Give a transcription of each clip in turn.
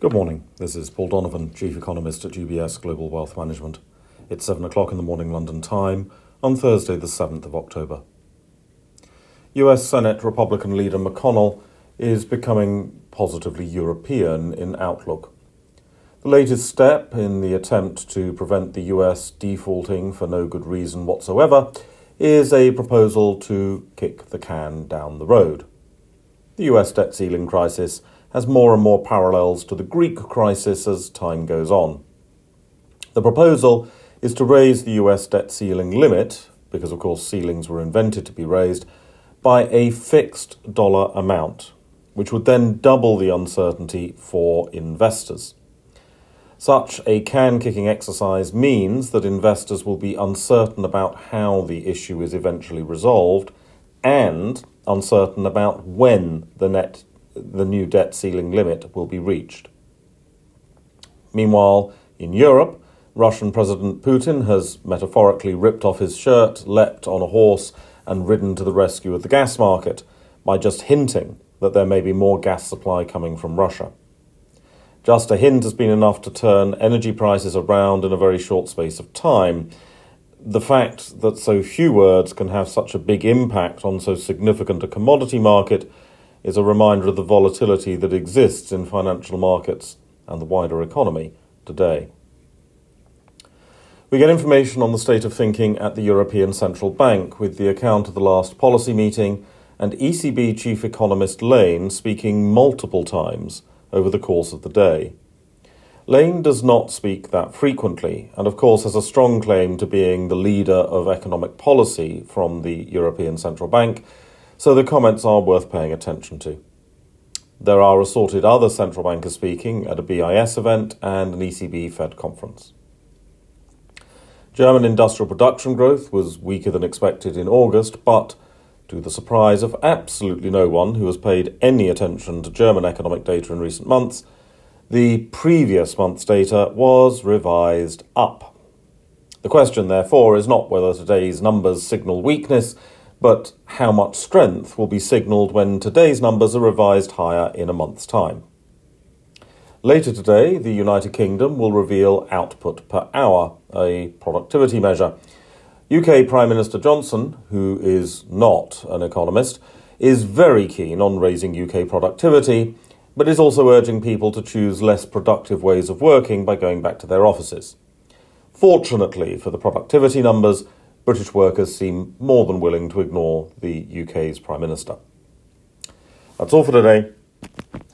Good morning. This is Paul Donovan, Chief Economist at UBS Global Wealth Management. It's 7 o'clock in the morning London time on Thursday, the 7th of October. US Senate Republican leader McConnell is becoming positively European in outlook. The latest step in the attempt to prevent the US defaulting for no good reason whatsoever is a proposal to kick the can down the road. The US debt ceiling crisis has more and more parallels to the Greek crisis as time goes on. The proposal is to raise the US debt ceiling limit, because of course ceilings were invented to be raised, by a fixed dollar amount, which would then double the uncertainty for investors. Such a can kicking exercise means that investors will be uncertain about how the issue is eventually resolved and uncertain about when the net the new debt ceiling limit will be reached. Meanwhile, in Europe, Russian President Putin has metaphorically ripped off his shirt, leapt on a horse, and ridden to the rescue of the gas market by just hinting that there may be more gas supply coming from Russia. Just a hint has been enough to turn energy prices around in a very short space of time. The fact that so few words can have such a big impact on so significant a commodity market is a reminder of the volatility that exists in financial markets and the wider economy today. We get information on the state of thinking at the European Central Bank with the account of the last policy meeting and ECB Chief Economist Lane speaking multiple times over the course of the day. Lane does not speak that frequently, and of course has a strong claim to being the leader of economic policy from the European Central Bank so the comments are worth paying attention to. There are assorted other central bankers speaking at a BIS event and an ECB Fed conference. German industrial production growth was weaker than expected in August, but to the surprise of absolutely no one who has paid any attention to German economic data in recent months, the previous month's data was revised up. The question, therefore, is not whether today's numbers signal weakness, but how much strength will be signalled when today's numbers are revised higher in a month's time. Later today, the United Kingdom will reveal output per hour, a productivity measure. UK Prime Minister Johnson, who is not an economist, is very keen on raising UK productivity, but is also urging people to choose less productive ways of working by going back to their offices. Fortunately for the productivity numbers, British workers seem more than willing to ignore the UK's Prime Minister. That's all for today.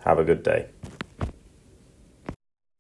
Have a good day.